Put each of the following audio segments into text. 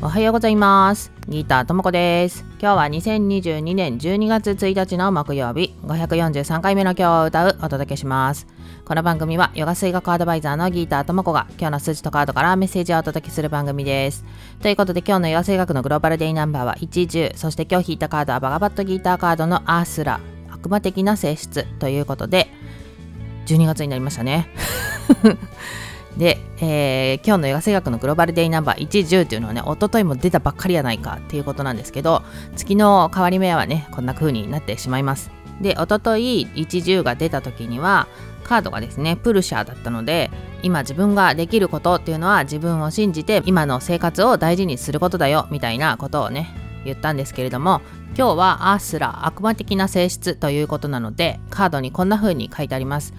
おはようございます。ギターともこです。今日は2022年12月1日の木曜日。543回目の今日を歌う。お届けします。この番組はヨガ水学アドバイザーのギターともこが今日の数字とカードからメッセージをお届けする番組です。ということで今日のヨガ水学のグローバルデイナンバーは110そして今日引いたカードはバガバットギーターカードのアースラ悪魔的な性質ということで12月になりましたね。で、えー、今日の映画声学のグローバルデイナンバー110というのはね、一昨日も出たばっかりやないかっていうことなんですけど、月の変わり目はね、こんな風になってしまいます。で、一昨日110が出た時には、カードがですね、プルシャーだったので、今自分ができることっていうのは自分を信じて今の生活を大事にすることだよみたいなことをね、言ったんですけれども、今日はアースラ悪魔的な性質ということなので、カードにこんな風に書いてあります。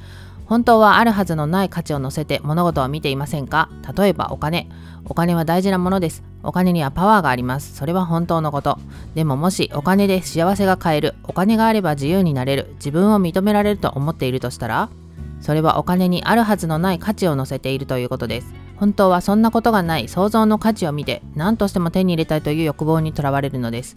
本当はあるはずのない価値を乗せて物事を見ていませんか？例えばお金。お金は大事なものです。お金にはパワーがあります。それは本当のこと。でももしお金で幸せが買える、お金があれば自由になれる、自分を認められると思っているとしたら、それはお金にあるはずのない価値を乗せているということです。本当はそんなことがない想像の価値を見て何としても手に入れたいという欲望にとらわれるのです。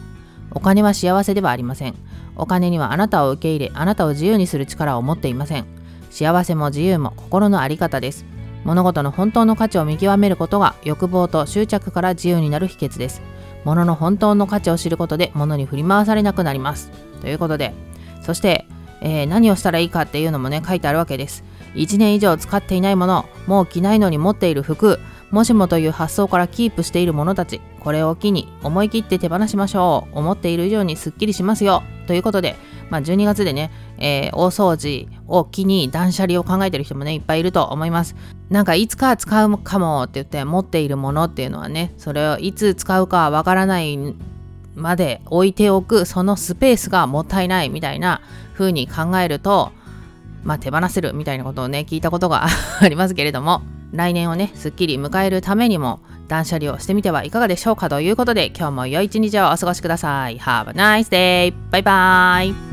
お金は幸せではありません。お金にはあなたを受け入れ、あなたを自由にする力を持っていません。幸せも自由も心の在り方です。物事の本当の価値を見極めることが欲望と執着から自由になる秘訣です。物の本当の価値を知ることで物に振り回されなくなります。ということでそして、えー、何をしたらいいかっていうのもね書いてあるわけです。1年以上使っていないものもう着ないのに持っている服もしもという発想からキープしている者たちこれを機に思い切って手放しましょう。思っている以上にすっきりしますよ。ということでまあ、12月でね、えー、大掃除を機に断捨離を考えてる人もねいっぱいいると思います。なんかいつか使うかもって言って持っているものっていうのはねそれをいつ使うかわからないまで置いておくそのスペースがもったいないみたいな風に考えるとまあ手放せるみたいなことをね聞いたことがありますけれども来年をねすっきり迎えるためにも断捨離をしてみてはいかがでしょうかということで今日も良い一日をお過ごしください。Have a nice day! バイバイ